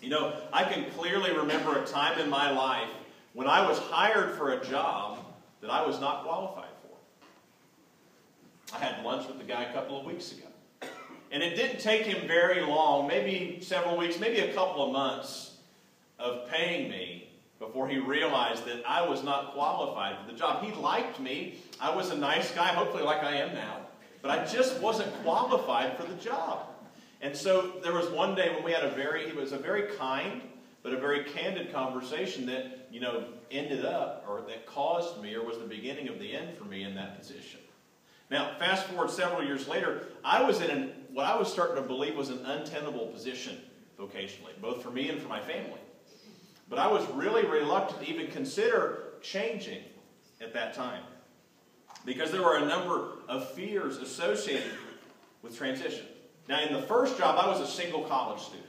You know, I can clearly remember a time in my life when I was hired for a job that I was not qualified for. I had lunch with the guy a couple of weeks ago. And it didn't take him very long, maybe several weeks, maybe a couple of months of paying me before he realized that I was not qualified for the job. He liked me. I was a nice guy, hopefully like I am now. But I just wasn't qualified for the job. And so there was one day when we had a very, it was a very kind, but a very candid conversation that, you know, ended up, or that caused me, or was the beginning of the end for me in that position. Now, fast forward several years later, I was in an, what I was starting to believe was an untenable position vocationally, both for me and for my family. But I was really reluctant to even consider changing at that time because there were a number of fears associated with transition. Now, in the first job, I was a single college student.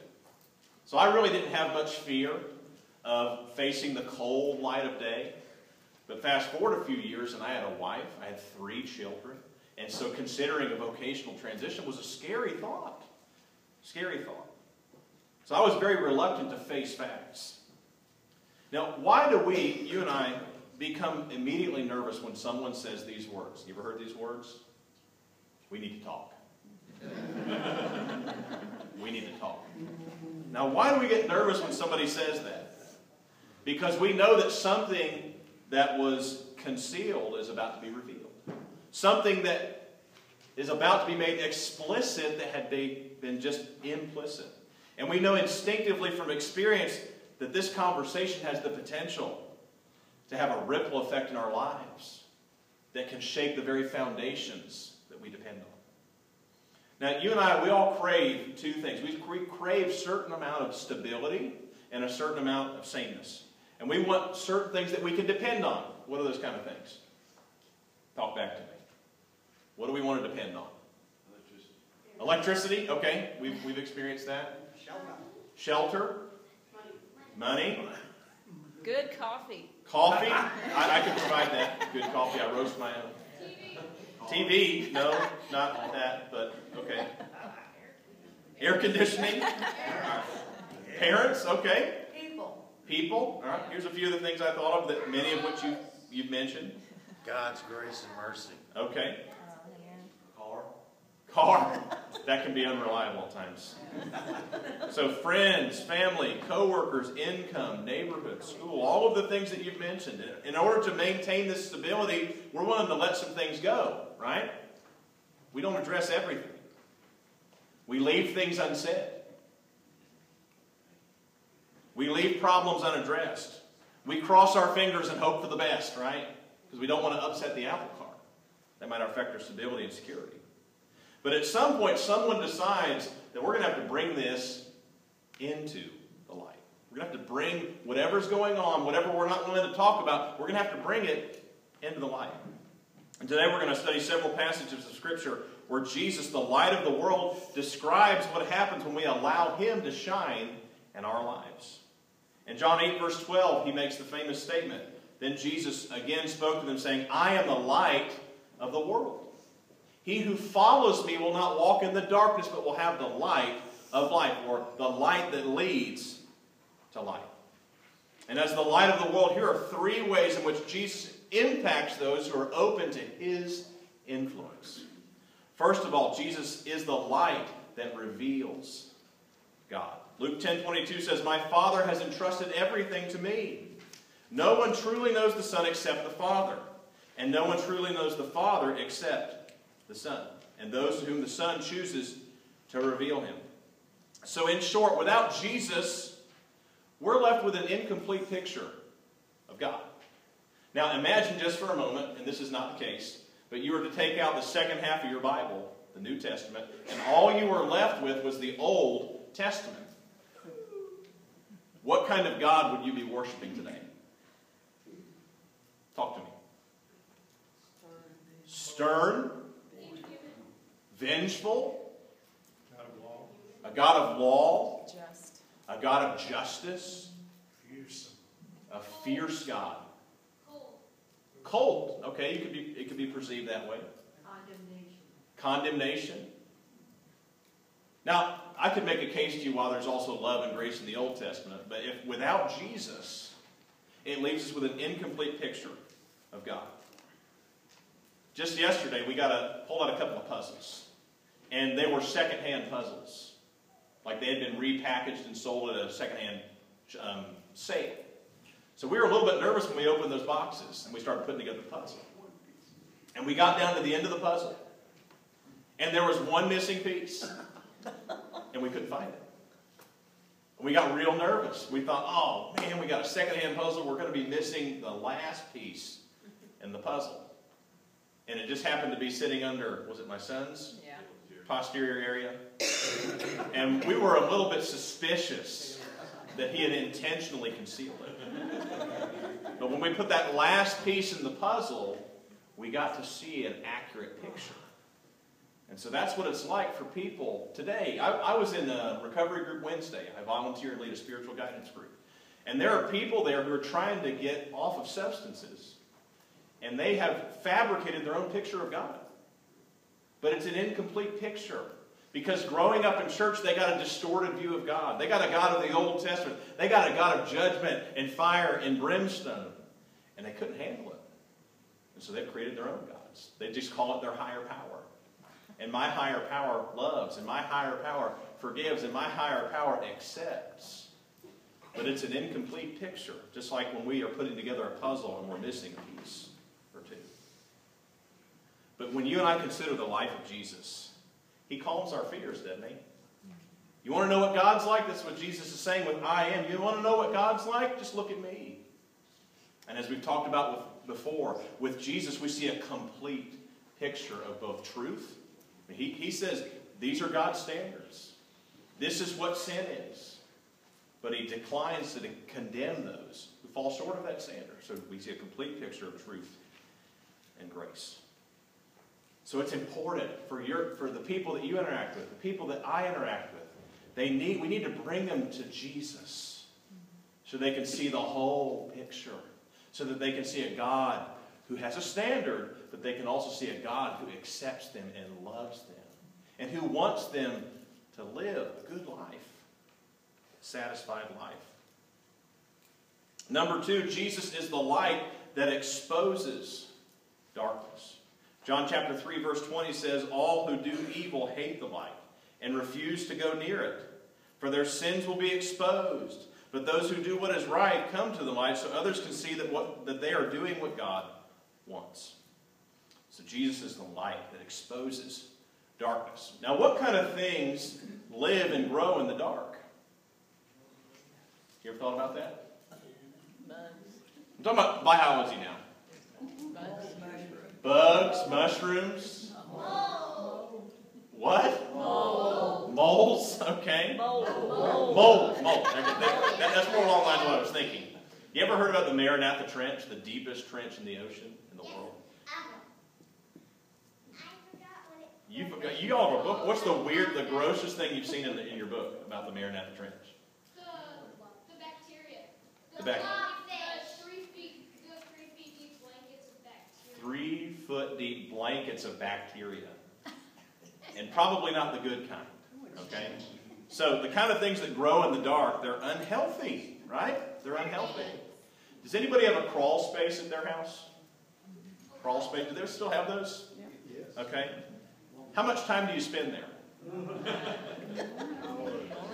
So I really didn't have much fear of facing the cold light of day. But fast forward a few years, and I had a wife, I had three children. And so considering a vocational transition was a scary thought. Scary thought. So I was very reluctant to face facts. Now, why do we, you and I, become immediately nervous when someone says these words? You ever heard these words? We need to talk. We need to talk. Now, why do we get nervous when somebody says that? Because we know that something that was concealed is about to be revealed. Something that is about to be made explicit that had been just implicit. And we know instinctively from experience that this conversation has the potential to have a ripple effect in our lives that can shake the very foundations that we depend on. Now, you and I, we all crave two things. We crave a certain amount of stability and a certain amount of sameness. And we want certain things that we can depend on. What are those kind of things? Talk back to me. What do we want to depend on? Electricity. Electricity, okay. We've, we've experienced that. Shelter. Shelter. Money. Good coffee. Coffee? I, I can provide that. Good coffee. I roast my own. TV. TV? No, not that, but okay. Air conditioning? Parents? Okay. People. People? All right. Here's a few of the things I thought of that many of which you, you've mentioned. God's grace and mercy. Okay. Car. Car. That can be unreliable at times. So, friends, family, coworkers, income, neighborhood, school, all of the things that you've mentioned. In order to maintain this stability, we're willing to let some things go, right? We don't address everything. We leave things unsaid. We leave problems unaddressed. We cross our fingers and hope for the best, right? Because we don't want to upset the apple cart. That might affect our stability and security. But at some point, someone decides that we're going to have to bring this into the light. We're going to have to bring whatever's going on, whatever we're not willing to talk about, we're going to have to bring it into the light. And today we're going to study several passages of Scripture where Jesus, the light of the world, describes what happens when we allow Him to shine in our lives. In John 8, verse 12, he makes the famous statement. Then Jesus again spoke to them, saying, I am the light of the world. He who follows me will not walk in the darkness, but will have the light of life, or the light that leads to light. And as the light of the world, here are three ways in which Jesus impacts those who are open to his influence. First of all, Jesus is the light that reveals God. Luke 10 22 says, My Father has entrusted everything to me. No one truly knows the Son except the Father, and no one truly knows the Father except the Son, and those to whom the Son chooses to reveal him. So, in short, without Jesus, we're left with an incomplete picture of God. Now, imagine just for a moment, and this is not the case, but you were to take out the second half of your Bible, the New Testament, and all you were left with was the Old Testament. What kind of God would you be worshiping today? Talk to me. Stern, vengeful, God of law, a God of law, a God of justice, a fierce God. Cold. Okay, you could be, it could be perceived that way. Condemnation. Condemnation. Now, I could make a case to you why there's also love and grace in the Old Testament, but if without Jesus, it leaves us with an incomplete picture of God. Just yesterday, we got a pulled out a couple of puzzles, and they were secondhand puzzles, like they had been repackaged and sold at a secondhand um, sale. So we were a little bit nervous when we opened those boxes and we started putting together the puzzle. And we got down to the end of the puzzle, and there was one missing piece, and we couldn't find it. We got real nervous. We thought, oh man, we got a secondhand puzzle. We're going to be missing the last piece in the puzzle. And it just happened to be sitting under, was it my son's? Yeah. Posterior area. And we were a little bit suspicious that he had intentionally concealed it. But when we put that last piece in the puzzle, we got to see an accurate picture. And so that's what it's like for people today. I, I was in a recovery group Wednesday. I volunteer and lead a spiritual guidance group. And there are people there who are trying to get off of substances. And they have fabricated their own picture of God. But it's an incomplete picture. Because growing up in church, they got a distorted view of God. They got a God of the Old Testament. They got a God of judgment and fire and brimstone. And they couldn't handle it. And so they've created their own gods. They just call it their higher power. And my higher power loves, and my higher power forgives, and my higher power accepts. But it's an incomplete picture, just like when we are putting together a puzzle and we're missing a piece or two. But when you and I consider the life of Jesus, he calms our fears, doesn't he? You want to know what God's like? That's what Jesus is saying with I am. You want to know what God's like? Just look at me. And as we've talked about with, before, with Jesus, we see a complete picture of both truth he, he says these are God's standards. This is what sin is. But he declines to condemn those who fall short of that standard. So we see a complete picture of truth and grace. So it's important for, your, for the people that you interact with, the people that I interact with, they need, we need to bring them to Jesus so they can see the whole picture, so that they can see a God who has a standard, but they can also see a God who accepts them and loves them and who wants them to live a good life, a satisfied life. Number two, Jesus is the light that exposes darkness. John chapter 3, verse 20 says, All who do evil hate the light and refuse to go near it, for their sins will be exposed. But those who do what is right come to the light so others can see that, what, that they are doing what God wants. So Jesus is the light that exposes darkness. Now, what kind of things live and grow in the dark? You ever thought about that? I'm talking about biology now. Bugs, mushrooms. What? Mold. Moles, okay. Mold. Mold, mold. That- that- that's more along the lines of what I was thinking. You ever heard about the Mariana Trench, the deepest trench in the ocean in the world? You forgot. You all have a book. What's the weird, the grossest thing you've seen in, the, in your book about the Mariana Trench? The, the bacteria. The bac- the three feet, the three feet deep blankets of bacteria. Three foot deep blankets of bacteria, and probably not the good kind. Okay. So the kind of things that grow in the dark, they're unhealthy, right? They're unhealthy. Does anybody have a crawl space at their house? Crawl space? Do they still have those? Okay. How much time do you spend there? Only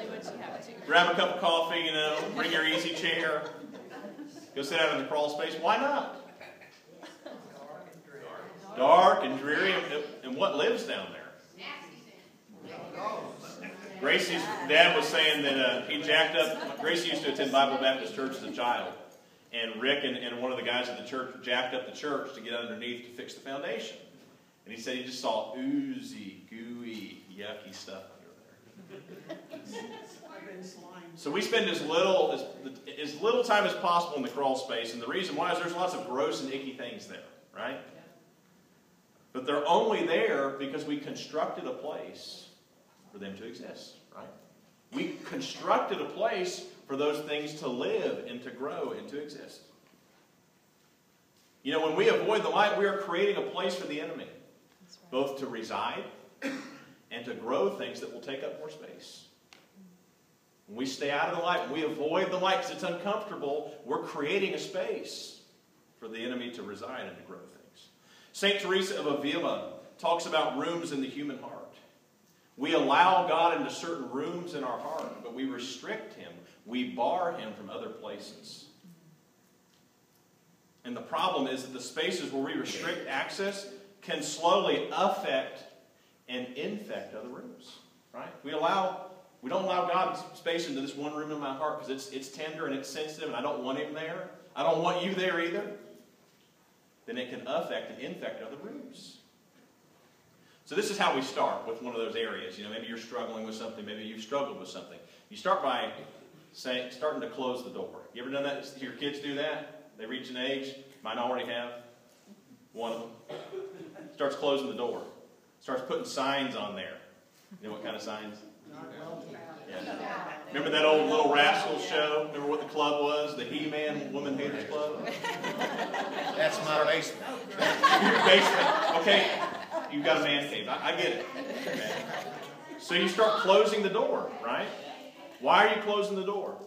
what you have to. Grab a cup of coffee, you know, bring your easy chair, go sit out in the crawl space. Why not? Dark and dreary, Dark and, dreary. and what lives down there? Gracie's dad was saying that uh, he jacked up. Gracie used to attend Bible Baptist Church as a child, and Rick and, and one of the guys at the church jacked up the church to get underneath to fix the foundation. And he said he just saw oozy, gooey, yucky stuff under there. So we spend as little as, as little time as possible in the crawl space, and the reason why is there's lots of gross and icky things there, right? But they're only there because we constructed a place for them to exist, right? We constructed a place for those things to live and to grow and to exist. You know, when we avoid the light, we are creating a place for the enemy, right. both to reside and to grow things that will take up more space. When we stay out of the light, when we avoid the light because it's uncomfortable, we're creating a space for the enemy to reside and to grow things. St. Teresa of Avila talks about rooms in the human heart. We allow God into certain rooms in our heart, but we restrict Him. We bar Him from other places. And the problem is that the spaces where we restrict access can slowly affect and infect other rooms. Right? We allow we don't allow God space into this one room in my heart because it's it's tender and it's sensitive and I don't want him there. I don't want you there either. Then it can affect and infect other rooms. So this is how we start with one of those areas. You know, maybe you're struggling with something, maybe you've struggled with something. You start by saying, starting to close the door. You ever done that? Your kids do that? They reach an age. Mine already have. One of them starts closing the door. Starts putting signs on there. You know what kind of signs? Yeah. Remember that old Little Rascals show? Remember what the club was? The He-Man Woman Haters Club? That's my basement. Your basement. Okay, you've got a man cave. I, I get it. Okay. So you start closing the door, right? Why are you closing the door?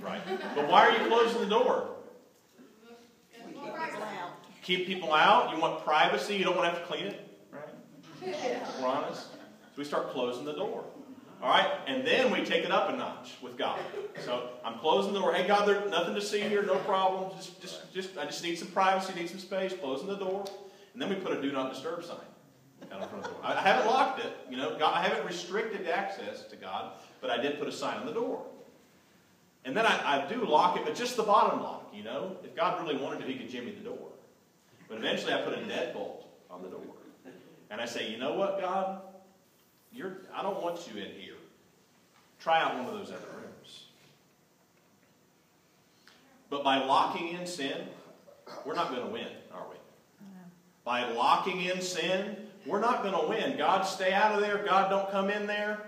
Right. But why are you closing the door? Keep people out. You want privacy. You don't want to have to clean it. Right? We're honest. So we start closing the door. All right? And then we take it up a notch with God. So I'm closing the door. Hey, God, there's nothing to see here. No problem. Just, just, just, I just need some privacy, need some space. Closing the door. And then we put a do not disturb sign out in front of the door. I, haven't locked it. You know, God, I haven't restricted access to God, but I did put a sign on the door. And then I, I do lock it, but just the bottom lock, you know. If God really wanted to, he could jimmy the door. But eventually I put a deadbolt on the door. And I say, you know what, God? You're, I don't want you in here. Try out one of those other rooms. But by locking in sin, we're not going to win, are we? By locking in sin, we're not going to win. God, stay out of there. God, don't come in there.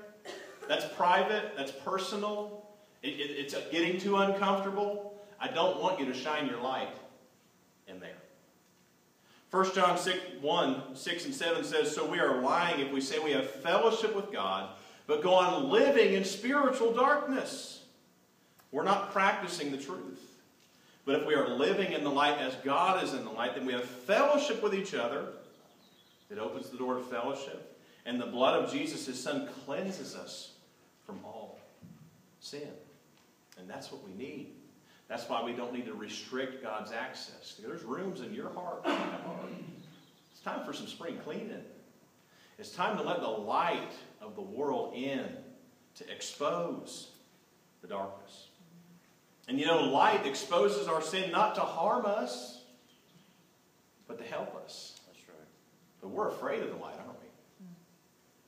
That's private. That's personal. It, it, it's getting too uncomfortable. I don't want you to shine your light in there. 1 John 6, 1, 6 and 7 says, So we are lying if we say we have fellowship with God, but go on living in spiritual darkness. We're not practicing the truth. But if we are living in the light as God is in the light, then we have fellowship with each other. It opens the door to fellowship. And the blood of Jesus, his son, cleanses us from all sin. And that's what we need. That's why we don't need to restrict God's access. There's rooms in your heart. It's time for some spring cleaning. It's time to let the light of the world in to expose the darkness. And you know, light exposes our sin not to harm us, but to help us. That's right. But we're afraid of the light, aren't we?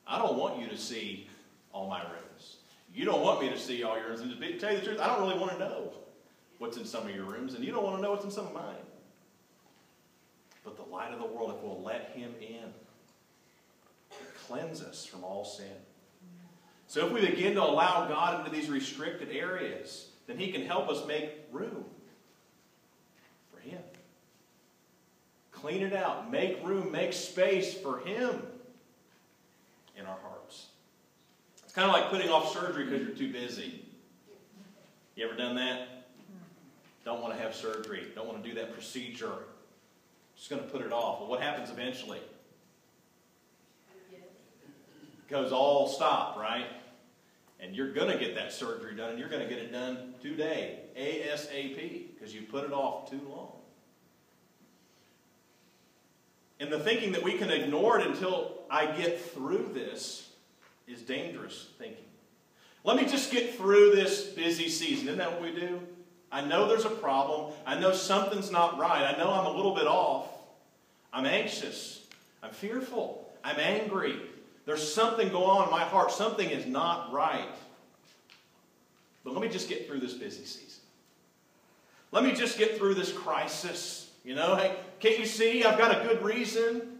I don't want you to see all my rooms. You don't want me to see all your rooms. And to tell you the truth, I don't really want to know what's in some of your rooms, and you don't want to know what's in some of mine. But the light of the world, if we'll let Him in, cleanse us from all sin. So if we begin to allow God into these restricted areas, then He can help us make room for Him. Clean it out. Make room. Make space for Him in our hearts. It's kind of like putting off surgery because you're too busy. You ever done that? Don't want to have surgery. Don't want to do that procedure. Just going to put it off. Well, what happens eventually? It goes all stop, right? And you're going to get that surgery done, and you're going to get it done today, ASAP, because you put it off too long. And the thinking that we can ignore it until I get through this is dangerous thinking. Let me just get through this busy season. Isn't that what we do? I know there's a problem. I know something's not right. I know I'm a little bit off. I'm anxious. I'm fearful. I'm angry. There's something going on in my heart. Something is not right. But let me just get through this busy season. Let me just get through this crisis. You know, hey, can't you see I've got a good reason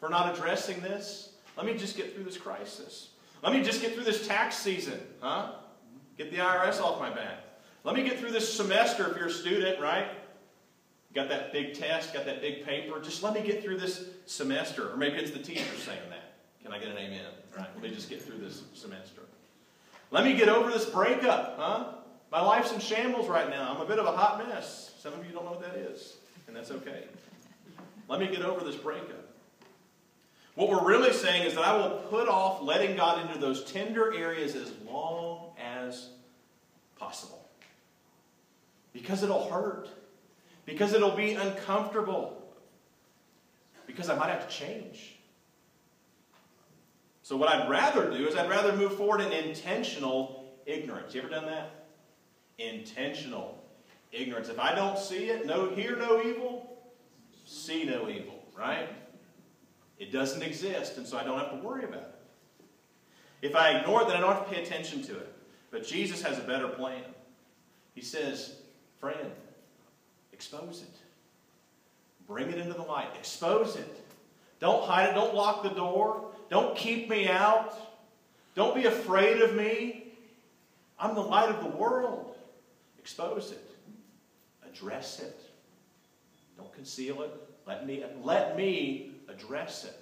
for not addressing this? Let me just get through this crisis. Let me just get through this tax season, huh? Get the IRS off my back. Let me get through this semester if you're a student, right? Got that big test, got that big paper. Just let me get through this semester. Or maybe it's the teacher saying that. Can I get an amen? All right, let me just get through this semester. Let me get over this breakup, huh? My life's in shambles right now. I'm a bit of a hot mess. Some of you don't know what that is, and that's okay. Let me get over this breakup. What we're really saying is that I will put off letting God into those tender areas as long as. Because it'll hurt. Because it'll be uncomfortable. Because I might have to change. So, what I'd rather do is I'd rather move forward in intentional ignorance. You ever done that? Intentional ignorance. If I don't see it, no, hear no evil, see no evil, right? It doesn't exist, and so I don't have to worry about it. If I ignore it, then I don't have to pay attention to it. But Jesus has a better plan. He says, friend, expose it. Bring it into the light. Expose it. Don't hide it. Don't lock the door. Don't keep me out. Don't be afraid of me. I'm the light of the world. Expose it. Address it. Don't conceal it. Let me, let me address it.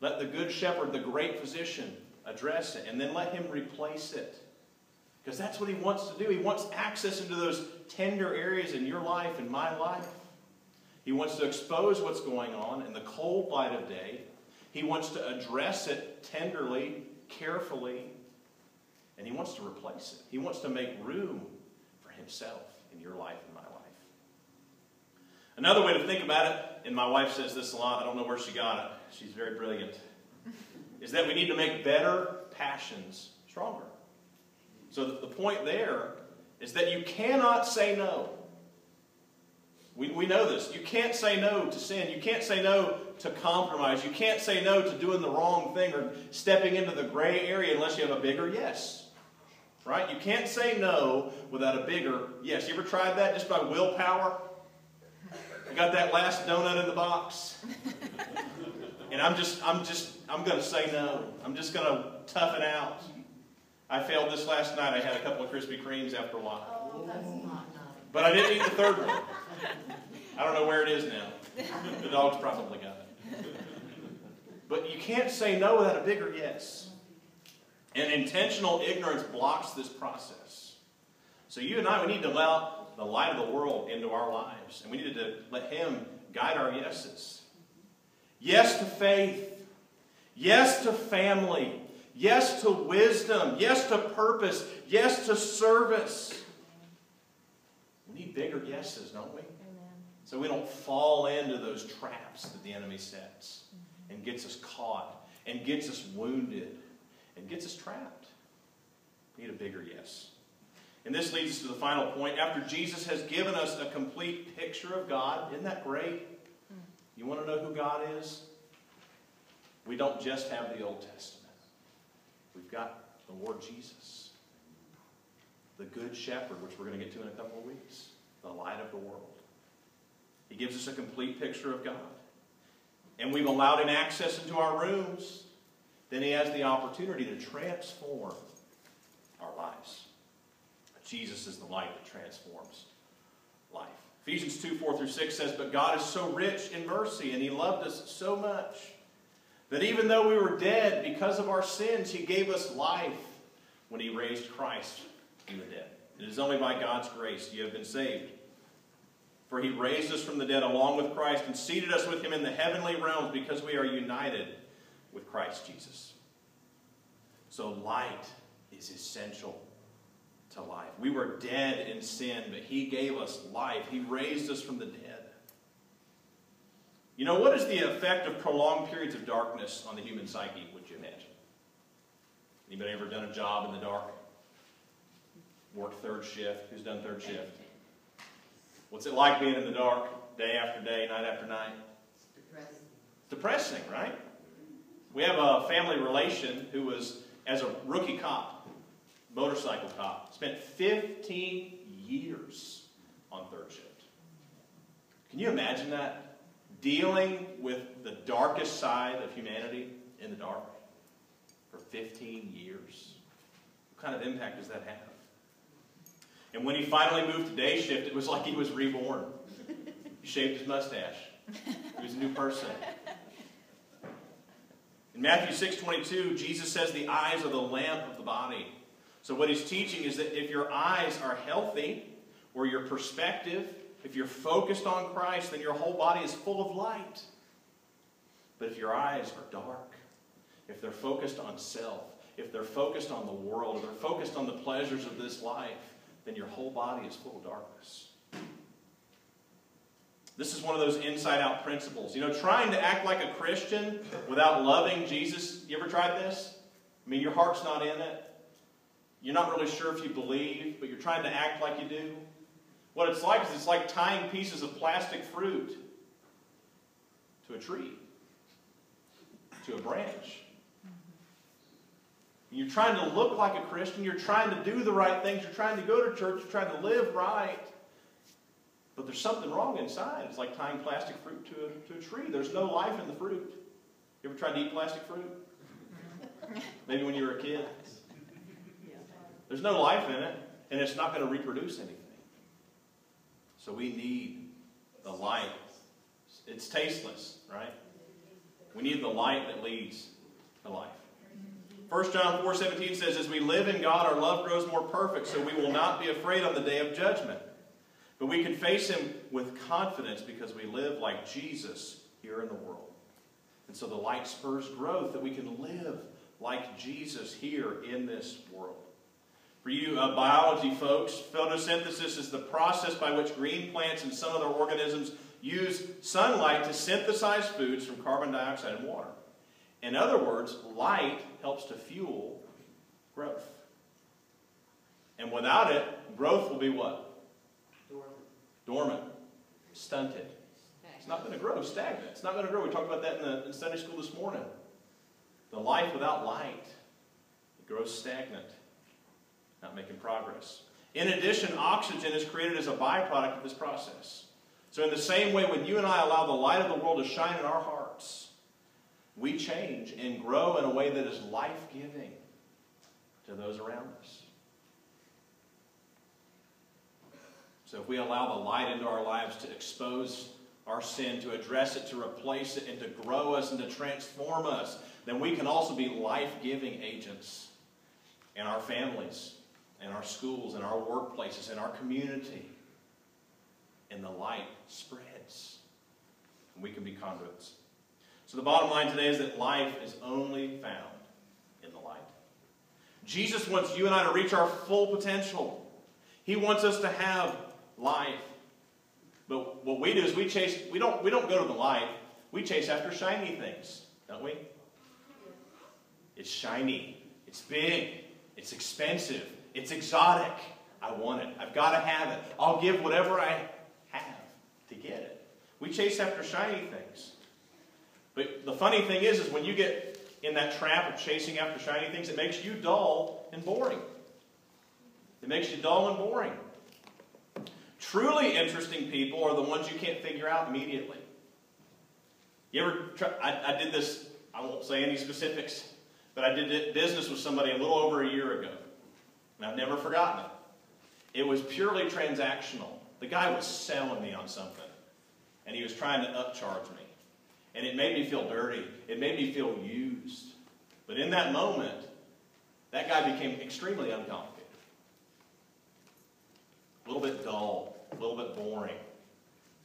Let the good shepherd, the great physician, address it. And then let him replace it. Because that's what he wants to do. He wants access into those tender areas in your life and my life. He wants to expose what's going on in the cold light of day. He wants to address it tenderly, carefully, and he wants to replace it. He wants to make room for himself in your life and my life. Another way to think about it, and my wife says this a lot, I don't know where she got it, she's very brilliant, is that we need to make better passions stronger. So the point there is that you cannot say no. We, we know this. You can't say no to sin. You can't say no to compromise. You can't say no to doing the wrong thing or stepping into the gray area unless you have a bigger yes. Right? You can't say no without a bigger yes. You ever tried that just by willpower? I got that last donut in the box. And I'm just, I'm just, I'm going to say no. I'm just going to tough it out. I failed this last night. I had a couple of Krispy Kremes after a while. Oh, that's not nice. But I didn't eat the third one. I don't know where it is now. The dog's probably got it. But you can't say no without a bigger yes. And intentional ignorance blocks this process. So you and I, we need to allow the light of the world into our lives. And we need to let Him guide our yeses. Yes to faith. Yes to family. Yes to wisdom. Yes to purpose. Yes to service. We need bigger yeses, don't we? Amen. So we don't fall into those traps that the enemy sets mm-hmm. and gets us caught and gets us wounded and gets us trapped. We need a bigger yes. And this leads us to the final point. After Jesus has given us a complete picture of God, isn't that great? Hmm. You want to know who God is? We don't just have the Old Testament. We've got the Lord Jesus, the Good Shepherd, which we're going to get to in a couple of weeks, the light of the world. He gives us a complete picture of God. And we've allowed him access into our rooms. Then he has the opportunity to transform our lives. Jesus is the light that transforms life. Ephesians 2 4 through 6 says, But God is so rich in mercy, and he loved us so much, that even though we were dead because of our sins, he gave us life when he raised Christ from the dead. It is only by God's grace you have been saved. For he raised us from the dead along with Christ and seated us with him in the heavenly realms because we are united with Christ Jesus. So light is essential to life. We were dead in sin, but he gave us life. He raised us from the dead. You know, what is the effect of prolonged periods of darkness on the human psyche, would you imagine? Anybody ever done a job in the dark? Worked third shift? Who's done third shift? What's it like being in the dark day after day, night after night? Depressing. Depressing, right? We have a family relation who was, as a rookie cop, motorcycle cop, spent 15 years on third shift. Can you imagine that? Dealing with the darkest side of humanity in the dark for 15 years. What kind of impact does that have? And when he finally moved to day shift, it was like he was reborn. He shaved his mustache. He was a new person. In Matthew 6 22, Jesus says the eyes are the lamp of the body. So, what he's teaching is that if your eyes are healthy, or your perspective, if you're focused on Christ, then your whole body is full of light. But if your eyes are dark, if they're focused on self, if they're focused on the world, if they're focused on the pleasures of this life, then your whole body is full of darkness. This is one of those inside out principles. You know, trying to act like a Christian without loving Jesus, you ever tried this? I mean, your heart's not in it. You're not really sure if you believe, but you're trying to act like you do. What it's like is it's like tying pieces of plastic fruit to a tree, to a branch. You're trying to look like a Christian. You're trying to do the right things. You're trying to go to church. You're trying to live right. But there's something wrong inside. It's like tying plastic fruit to a, to a tree. There's no life in the fruit. You ever tried to eat plastic fruit? Maybe when you were a kid. There's no life in it, and it's not going to reproduce anything. So we need the light. It's tasteless, right? We need the light that leads to life. 1 John 4 17 says, As we live in God, our love grows more perfect, so we will not be afraid on the day of judgment. But we can face Him with confidence because we live like Jesus here in the world. And so the light spurs growth that we can live like Jesus here in this world. For you uh, biology folks, photosynthesis is the process by which green plants and some other organisms use sunlight to synthesize foods from carbon dioxide and water. In other words, light helps to fuel growth. And without it, growth will be what? Dormant. Dormant. Stunted. It's not going to grow, stagnant. It's not going to grow. We talked about that in, the, in Sunday school this morning. The life without light, it grows stagnant not making progress. In addition, oxygen is created as a byproduct of this process. So, in the same way, when you and I allow the light of the world to shine in our hearts, we change and grow in a way that is life giving to those around us. So, if we allow the light into our lives to expose our sin, to address it, to replace it, and to grow us and to transform us, then we can also be life giving agents in our families, in our schools, in our workplaces, in our community. And the light spreads. And we can be conduits. So the bottom line today is that life is only found in the light. Jesus wants you and I to reach our full potential. He wants us to have life. But what we do is we chase, we don't, we don't go to the light. We chase after shiny things, don't we? It's shiny. It's big. It's expensive. It's exotic. I want it. I've got to have it. I'll give whatever I have to get it. We chase after shiny things. But the funny thing is, is when you get in that trap of chasing after shiny things, it makes you dull and boring. It makes you dull and boring. Truly interesting people are the ones you can't figure out immediately. You ever try, I, I did this, I won't say any specifics, but I did business with somebody a little over a year ago. And I've never forgotten it. It was purely transactional. The guy was selling me on something, and he was trying to upcharge me. And it made me feel dirty. It made me feel used. But in that moment, that guy became extremely uncomplicated. A little bit dull, a little bit boring.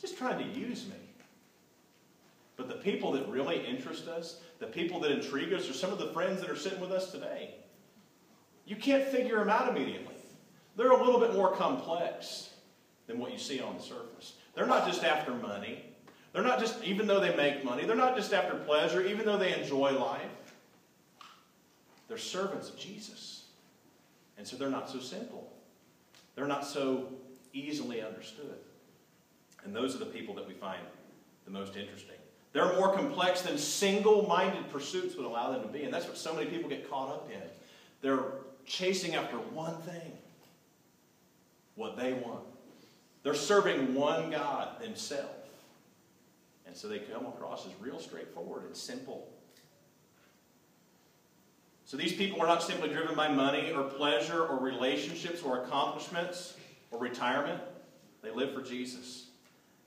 Just trying to use me. But the people that really interest us, the people that intrigue us, are some of the friends that are sitting with us today. You can't figure them out immediately. They're a little bit more complex than what you see on the surface. They're not just after money. They're not just, even though they make money, they're not just after pleasure, even though they enjoy life. They're servants of Jesus. And so they're not so simple. They're not so easily understood. And those are the people that we find the most interesting. They're more complex than single minded pursuits would allow them to be. And that's what so many people get caught up in. They're chasing after one thing what they want. They're serving one God themselves. And so they come across as real straightforward and simple. So these people are not simply driven by money or pleasure or relationships or accomplishments or retirement. They live for Jesus.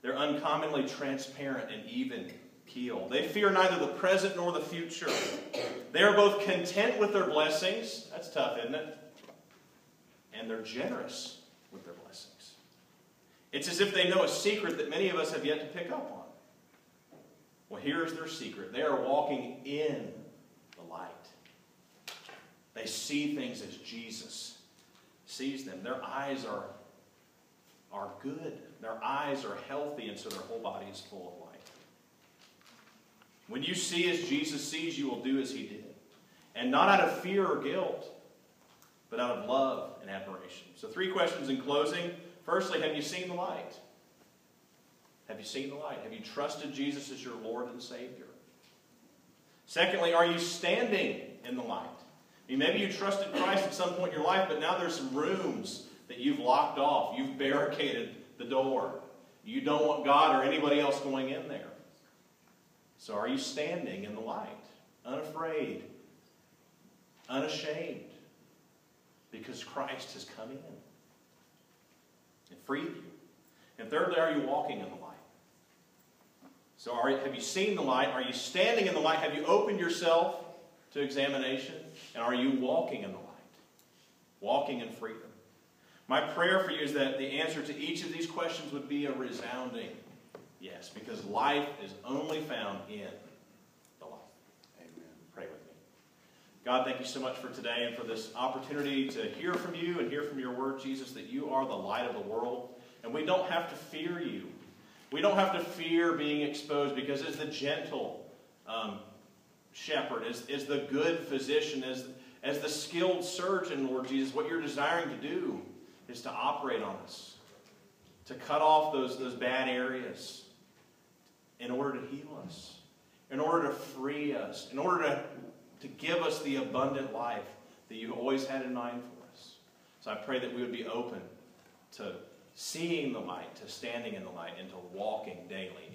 They're uncommonly transparent and even keel. They fear neither the present nor the future. They are both content with their blessings. That's tough, isn't it? And they're generous with their blessings. It's as if they know a secret that many of us have yet to pick up on. Well, here's their secret they are walking in the light. They see things as Jesus sees them. Their eyes are, are good, their eyes are healthy, and so their whole body is full of light. When you see as Jesus sees, you will do as he did. And not out of fear or guilt, but out of love and admiration. So, three questions in closing. Firstly, have you seen the light? Have you seen the light? Have you trusted Jesus as your Lord and Savior? Secondly, are you standing in the light? I mean, maybe you trusted Christ at some point in your life, but now there's some rooms that you've locked off. You've barricaded the door. You don't want God or anybody else going in there. So are you standing in the light, unafraid, unashamed, because Christ has come in and freed you? And thirdly, are you walking in the light? So are, have you seen the light? Are you standing in the light? Have you opened yourself to examination? And are you walking in the light? Walking in freedom. My prayer for you is that the answer to each of these questions would be a resounding yes, because life is only found in the light. Amen. Pray with me. God, thank you so much for today and for this opportunity to hear from you and hear from your word, Jesus, that you are the light of the world. And we don't have to fear you. We don't have to fear being exposed because as the gentle um, shepherd, as, as the good physician, as, as the skilled surgeon, Lord Jesus, what you're desiring to do is to operate on us, to cut off those, those bad areas in order to heal us, in order to free us, in order to, to give us the abundant life that you've always had in mind for us. So I pray that we would be open to seeing the light, to standing in the light, and to walking daily